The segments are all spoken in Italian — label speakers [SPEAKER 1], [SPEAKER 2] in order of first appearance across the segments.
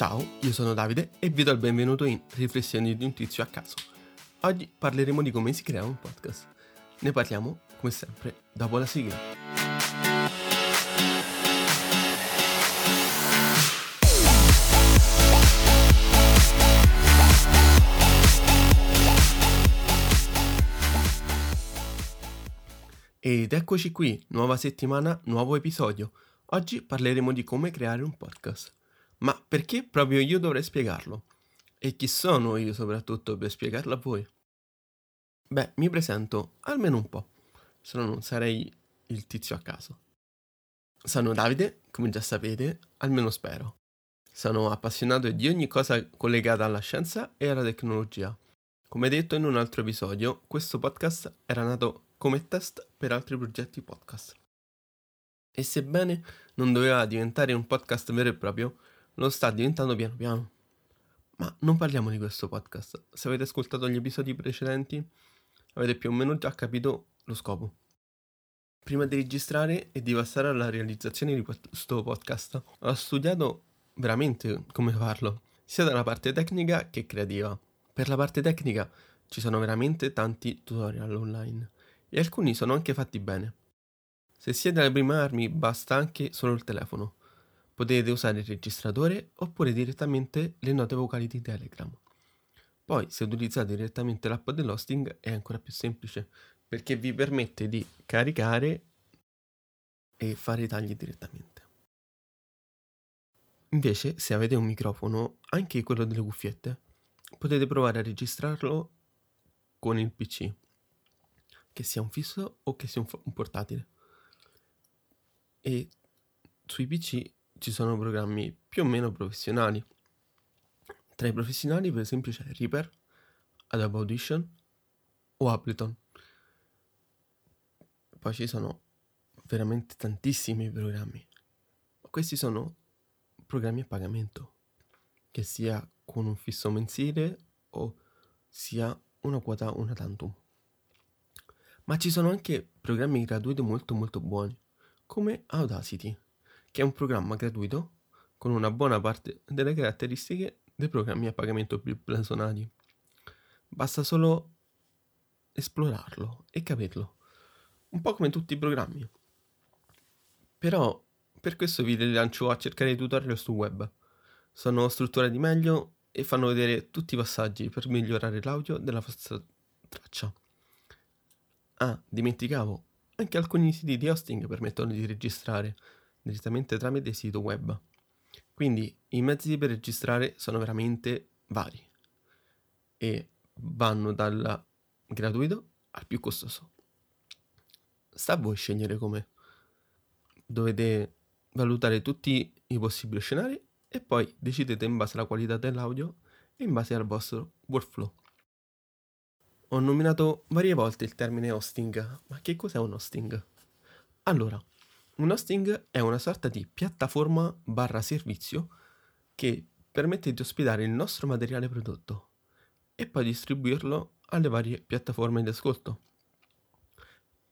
[SPEAKER 1] Ciao, io sono Davide e vi do il benvenuto in Riflessioni di un tizio a caso. Oggi parleremo di come si crea un podcast. Ne parliamo, come sempre, dopo la sigla. Ed eccoci qui, nuova settimana, nuovo episodio. Oggi parleremo di come creare un podcast. Ma perché proprio io dovrei spiegarlo? E chi sono io soprattutto per spiegarlo a voi? Beh, mi presento almeno un po', se no non sarei il tizio a caso. Sono Davide, come già sapete, almeno spero. Sono appassionato di ogni cosa collegata alla scienza e alla tecnologia. Come detto in un altro episodio, questo podcast era nato come test per altri progetti podcast. E sebbene non doveva diventare un podcast vero e proprio, lo sta diventando piano piano. Ma non parliamo di questo podcast. Se avete ascoltato gli episodi precedenti, avete più o meno già capito lo scopo. Prima di registrare e di passare alla realizzazione di questo podcast, ho studiato veramente come farlo, sia dalla parte tecnica che creativa. Per la parte tecnica ci sono veramente tanti tutorial online e alcuni sono anche fatti bene. Se siete alle prime armi basta anche solo il telefono. Potete usare il registratore oppure direttamente le note vocali di Telegram. Poi se utilizzate direttamente l'app dell'hosting è ancora più semplice perché vi permette di caricare e fare i tagli direttamente. Invece, se avete un microfono, anche quello delle cuffiette, potete provare a registrarlo con il PC che sia un fisso o che sia un, portatile. E sui PC ci sono programmi più o meno professionali. Tra i professionali, per esempio, c'è Reaper, Adobe Audition o Ableton. Poi ci sono veramente tantissimi programmi. Questi sono programmi a pagamento, che sia con un fisso mensile o sia una quota una tantum. Ma ci sono anche programmi gratuiti molto molto buoni, come Audacity, che è un programma gratuito con una buona parte delle caratteristiche dei programmi a pagamento più blasonati. Basta solo esplorarlo e capirlo, un po' come tutti i programmi. Però per questo vi lancio a cercare i tutorial sul web. Sono strutturati meglio e fanno vedere tutti i passaggi per migliorare l'audio della vostra traccia. Ah, dimenticavo, anche alcuni siti di hosting permettono di registrare direttamente tramite sito web. Quindi i mezzi per registrare sono veramente vari e vanno dal gratuito al più costoso. Sta a voi scegliere come. Dovete valutare tutti i possibili scenari e poi decidete in base alla qualità dell'audio e in base al vostro workflow. Ho nominato varie volte il termine hosting, ma che cos'è un hosting? Allora, un hosting è una sorta di piattaforma barra servizio che permette di ospitare il nostro materiale prodotto e poi distribuirlo alle varie piattaforme di ascolto.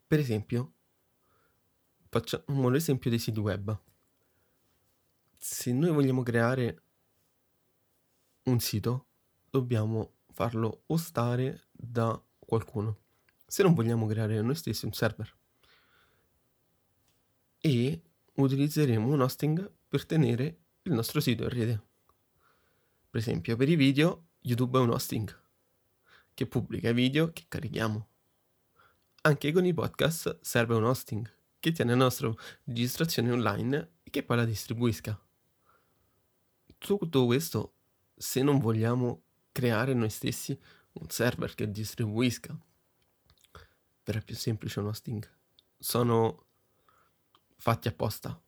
[SPEAKER 1] Per esempio, facciamo l'esempio dei siti web. Se noi vogliamo creare un sito, dobbiamo farlo ostare da qualcuno, se non vogliamo creare noi stessi un server. E utilizzeremo un hosting per tenere il nostro sito in rete. Per esempio, per i video, YouTube è un hosting che pubblica i video che carichiamo. Anche con i podcast serve un hosting che tiene la nostra registrazione online e che poi la distribuisca. Tutto questo se non vogliamo creare noi stessi un server che distribuisca. Verrà più semplice un hosting. Sono fatti apposta.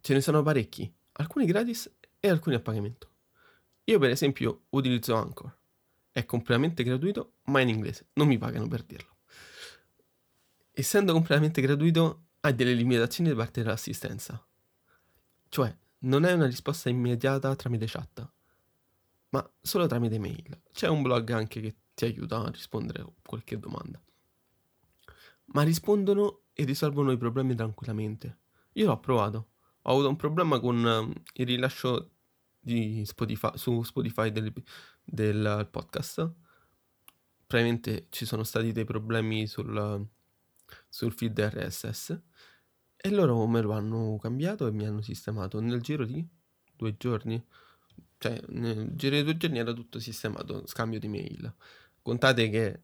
[SPEAKER 1] Ce ne sono parecchi, alcuni gratis e alcuni a pagamento. Io per esempio utilizzo Anchor. È completamente gratuito, ma in inglese. Non mi pagano per dirlo. Essendo completamente gratuito, hai delle limitazioni da parte dell'assistenza. Cioè, non è una risposta immediata tramite chat ma solo tramite mail. C'è un blog anche che ti aiuta a rispondere a qualche domanda. Ma rispondono e risolvono i problemi tranquillamente. Io l'ho provato. ho avuto un problema con um, il rilascio Spotify, su Spotify del, del podcast. Probabilmente ci sono stati dei problemi sul, sul feed RSS e loro me lo hanno cambiato e mi hanno sistemato nel giro di due giorni. Cioè, nel giro di due giorni era tutto sistemato, scambio di mail. Contate che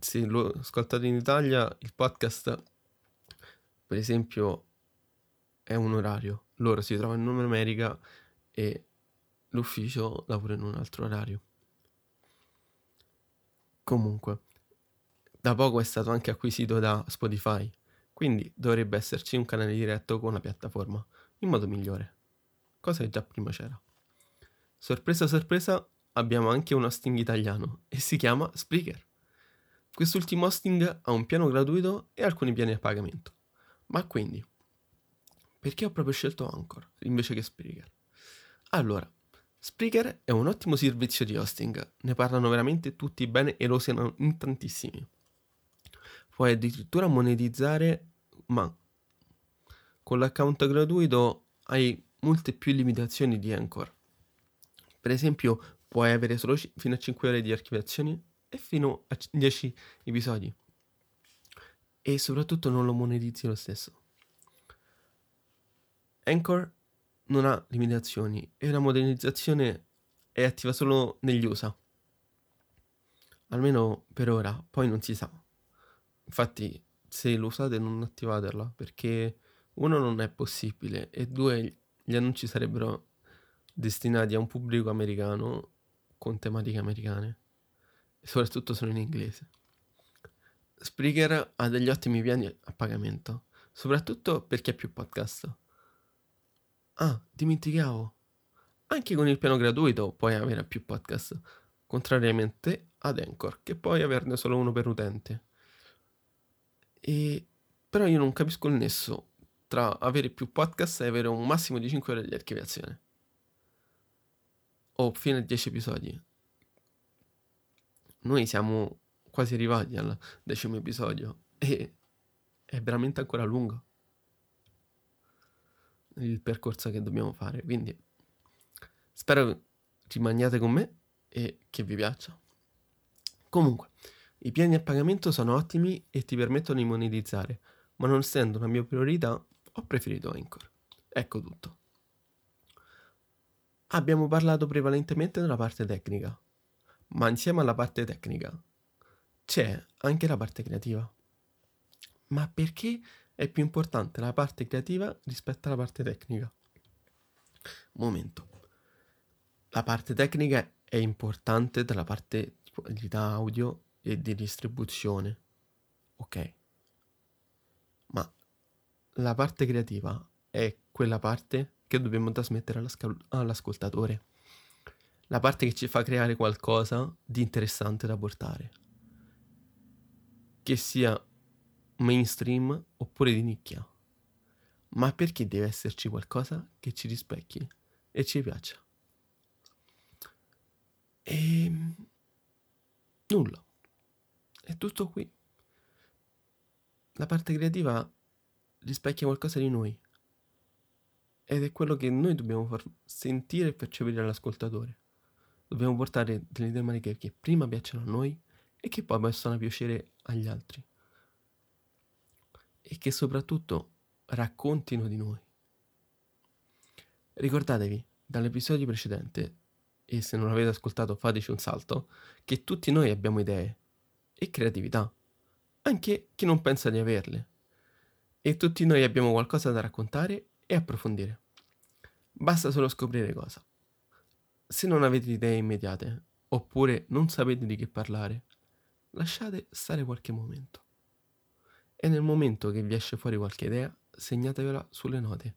[SPEAKER 1] se lo ascoltate in Italia, il podcast, per esempio, è un orario. Loro si trovano in America e l'ufficio lavora in un altro orario. Comunque, da poco è stato anche acquisito da Spotify, quindi dovrebbe esserci un canale diretto con la piattaforma, in modo migliore, cosa che già prima c'era. Sorpresa sorpresa, abbiamo anche un hosting italiano e si chiama Spreaker. Quest'ultimo hosting ha un piano gratuito e alcuni piani a pagamento. Ma quindi, perché ho proprio scelto Anchor invece che Spreaker? Allora, Spreaker è un ottimo servizio di hosting, ne parlano veramente tutti bene e lo usano in tantissimi. Puoi addirittura monetizzare, ma con l'account gratuito hai molte più limitazioni di Anchor. Per esempio, puoi avere solo fino a 5 ore di archiviazione e fino a 10 episodi. E soprattutto non lo monetizzi lo stesso. Anchor non ha limitazioni e la modernizzazione è attiva solo negli USA. Almeno per ora, poi non si sa. Infatti, se lo usate non attivatela perché uno non è possibile e due gli annunci sarebbero destinati a un pubblico americano con tematiche americane soprattutto sono in inglese. Spreaker ha degli ottimi piani a pagamento, soprattutto per chi ha più podcast. Ah, dimenticavo. Anche con il piano gratuito puoi avere più podcast, contrariamente ad Anchor, che puoi averne solo uno per utente. E... Però io non capisco il nesso tra avere più podcast e avere un massimo di 5 ore di archiviazione. O fino a 10 episodi. Noi siamo quasi arrivati al decimo episodio e è veramente ancora lungo il percorso che dobbiamo fare. Quindi spero rimaniate con me e che vi piaccia. Comunque, i piani a pagamento sono ottimi e ti permettono di monetizzare, ma non essendo una mia priorità, ho preferito Anchor. Ecco tutto. Abbiamo parlato prevalentemente della parte tecnica, ma insieme alla parte tecnica c'è anche la parte creativa. Ma perché è più importante la parte creativa rispetto alla parte tecnica. Momento. La parte tecnica è importante dalla parte di qualità audio e di distribuzione. Ok. Ma la parte creativa è quella parte che dobbiamo trasmettere all'ascoltatore. La parte che ci fa creare qualcosa di interessante da portare. Che sia mainstream oppure di nicchia. Ma perché deve esserci qualcosa che ci rispecchi e ci piaccia? E ehm, nulla. È tutto qui. La parte creativa rispecchia qualcosa di noi. Ed è quello che noi dobbiamo far sentire e percepire all'ascoltatore. Dobbiamo portare delle tematiche che prima piacciono a noi e che poi possano piacere agli altri e che soprattutto raccontino di noi. Ricordatevi dall'episodio precedente, e se non l'avete ascoltato fateci un salto, che tutti noi abbiamo idee e creatività, anche chi non pensa di averle. E tutti noi abbiamo qualcosa da raccontare e approfondire. Basta solo scoprire cosa. Se non avete idee immediate, oppure non sapete di che parlare, lasciate stare qualche momento e nel momento che vi esce fuori qualche idea, segnatevela sulle note.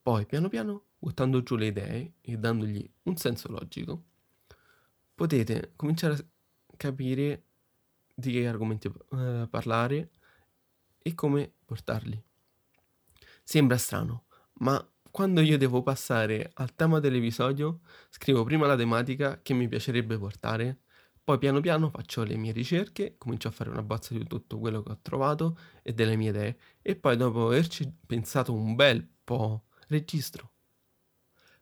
[SPEAKER 1] Poi, piano piano, buttando giù le idee e dandogli un senso logico, potete cominciare a capire di che argomenti eh, parlare e come portarli. Sembra strano, ma quando io devo passare al tema dell'episodio, scrivo prima la tematica che mi piacerebbe portare poi piano piano faccio le mie ricerche, comincio a fare una bozza di tutto quello che ho trovato e delle mie idee e poi dopo averci pensato un bel po' registro.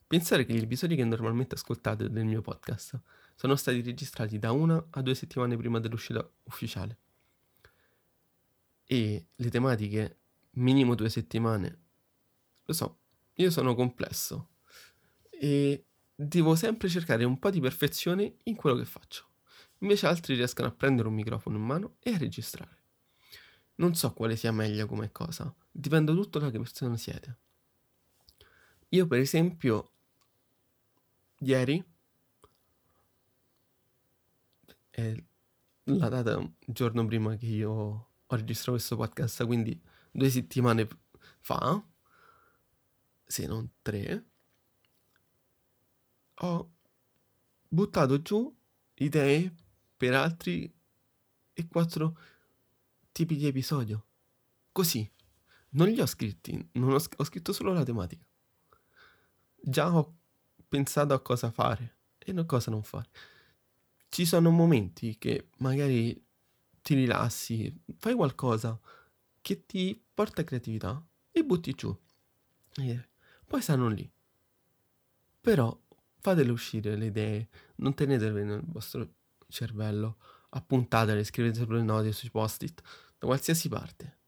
[SPEAKER 1] Pensare che gli episodi che normalmente ascoltate del mio podcast sono stati registrati da una a due settimane prima dell'uscita ufficiale. E le tematiche minimo due settimane. Lo so, io sono complesso e devo sempre cercare un po' di perfezione in quello che faccio. Invece altri riescono a prendere un microfono in mano e a registrare. Non so quale sia meglio come cosa, dipende tutto da che persona siete. Io per esempio, ieri, è la data un giorno prima che io ho registrato questo podcast, quindi due settimane fa, se non tre, ho buttato giù idee per altri e quattro tipi di episodio. Così. Non li ho scritti, non ho, ho scritto solo la tematica. Già ho pensato a cosa fare e a cosa non fare. Ci sono momenti che magari ti rilassi, fai qualcosa che ti porta creatività e butti giù. E poi stanno lì. Però fatele uscire le idee, non tenetele nel vostro cervello, appuntatele, scrivetele sulle note, sui post-it, da qualsiasi parte.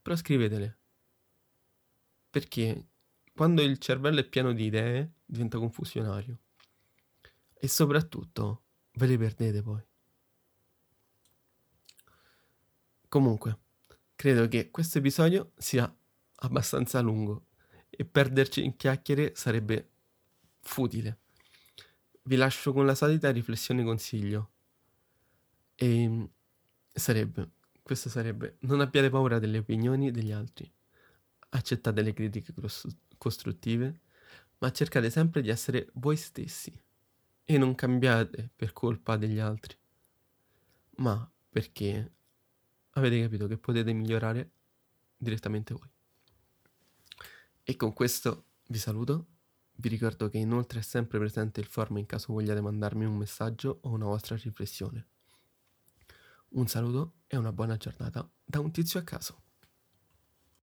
[SPEAKER 1] Però scrivetele. Perché quando il cervello è pieno di idee diventa confusionario. E soprattutto ve le perdete poi. Comunque, credo che questo episodio sia abbastanza lungo e perderci in chiacchiere sarebbe futile. Vi lascio con la solita riflessione consiglio. E ehm, sarebbe, questo sarebbe, non abbiate paura delle opinioni degli altri. Accettate le critiche costruttive, ma cercate sempre di essere voi stessi e non cambiate per colpa degli altri, ma perché avete capito che potete migliorare direttamente voi. E con questo vi saluto vi ricordo che inoltre è sempre presente il form in caso vogliate mandarmi un messaggio o una vostra riflessione. Un saluto e una buona giornata da un tizio a caso.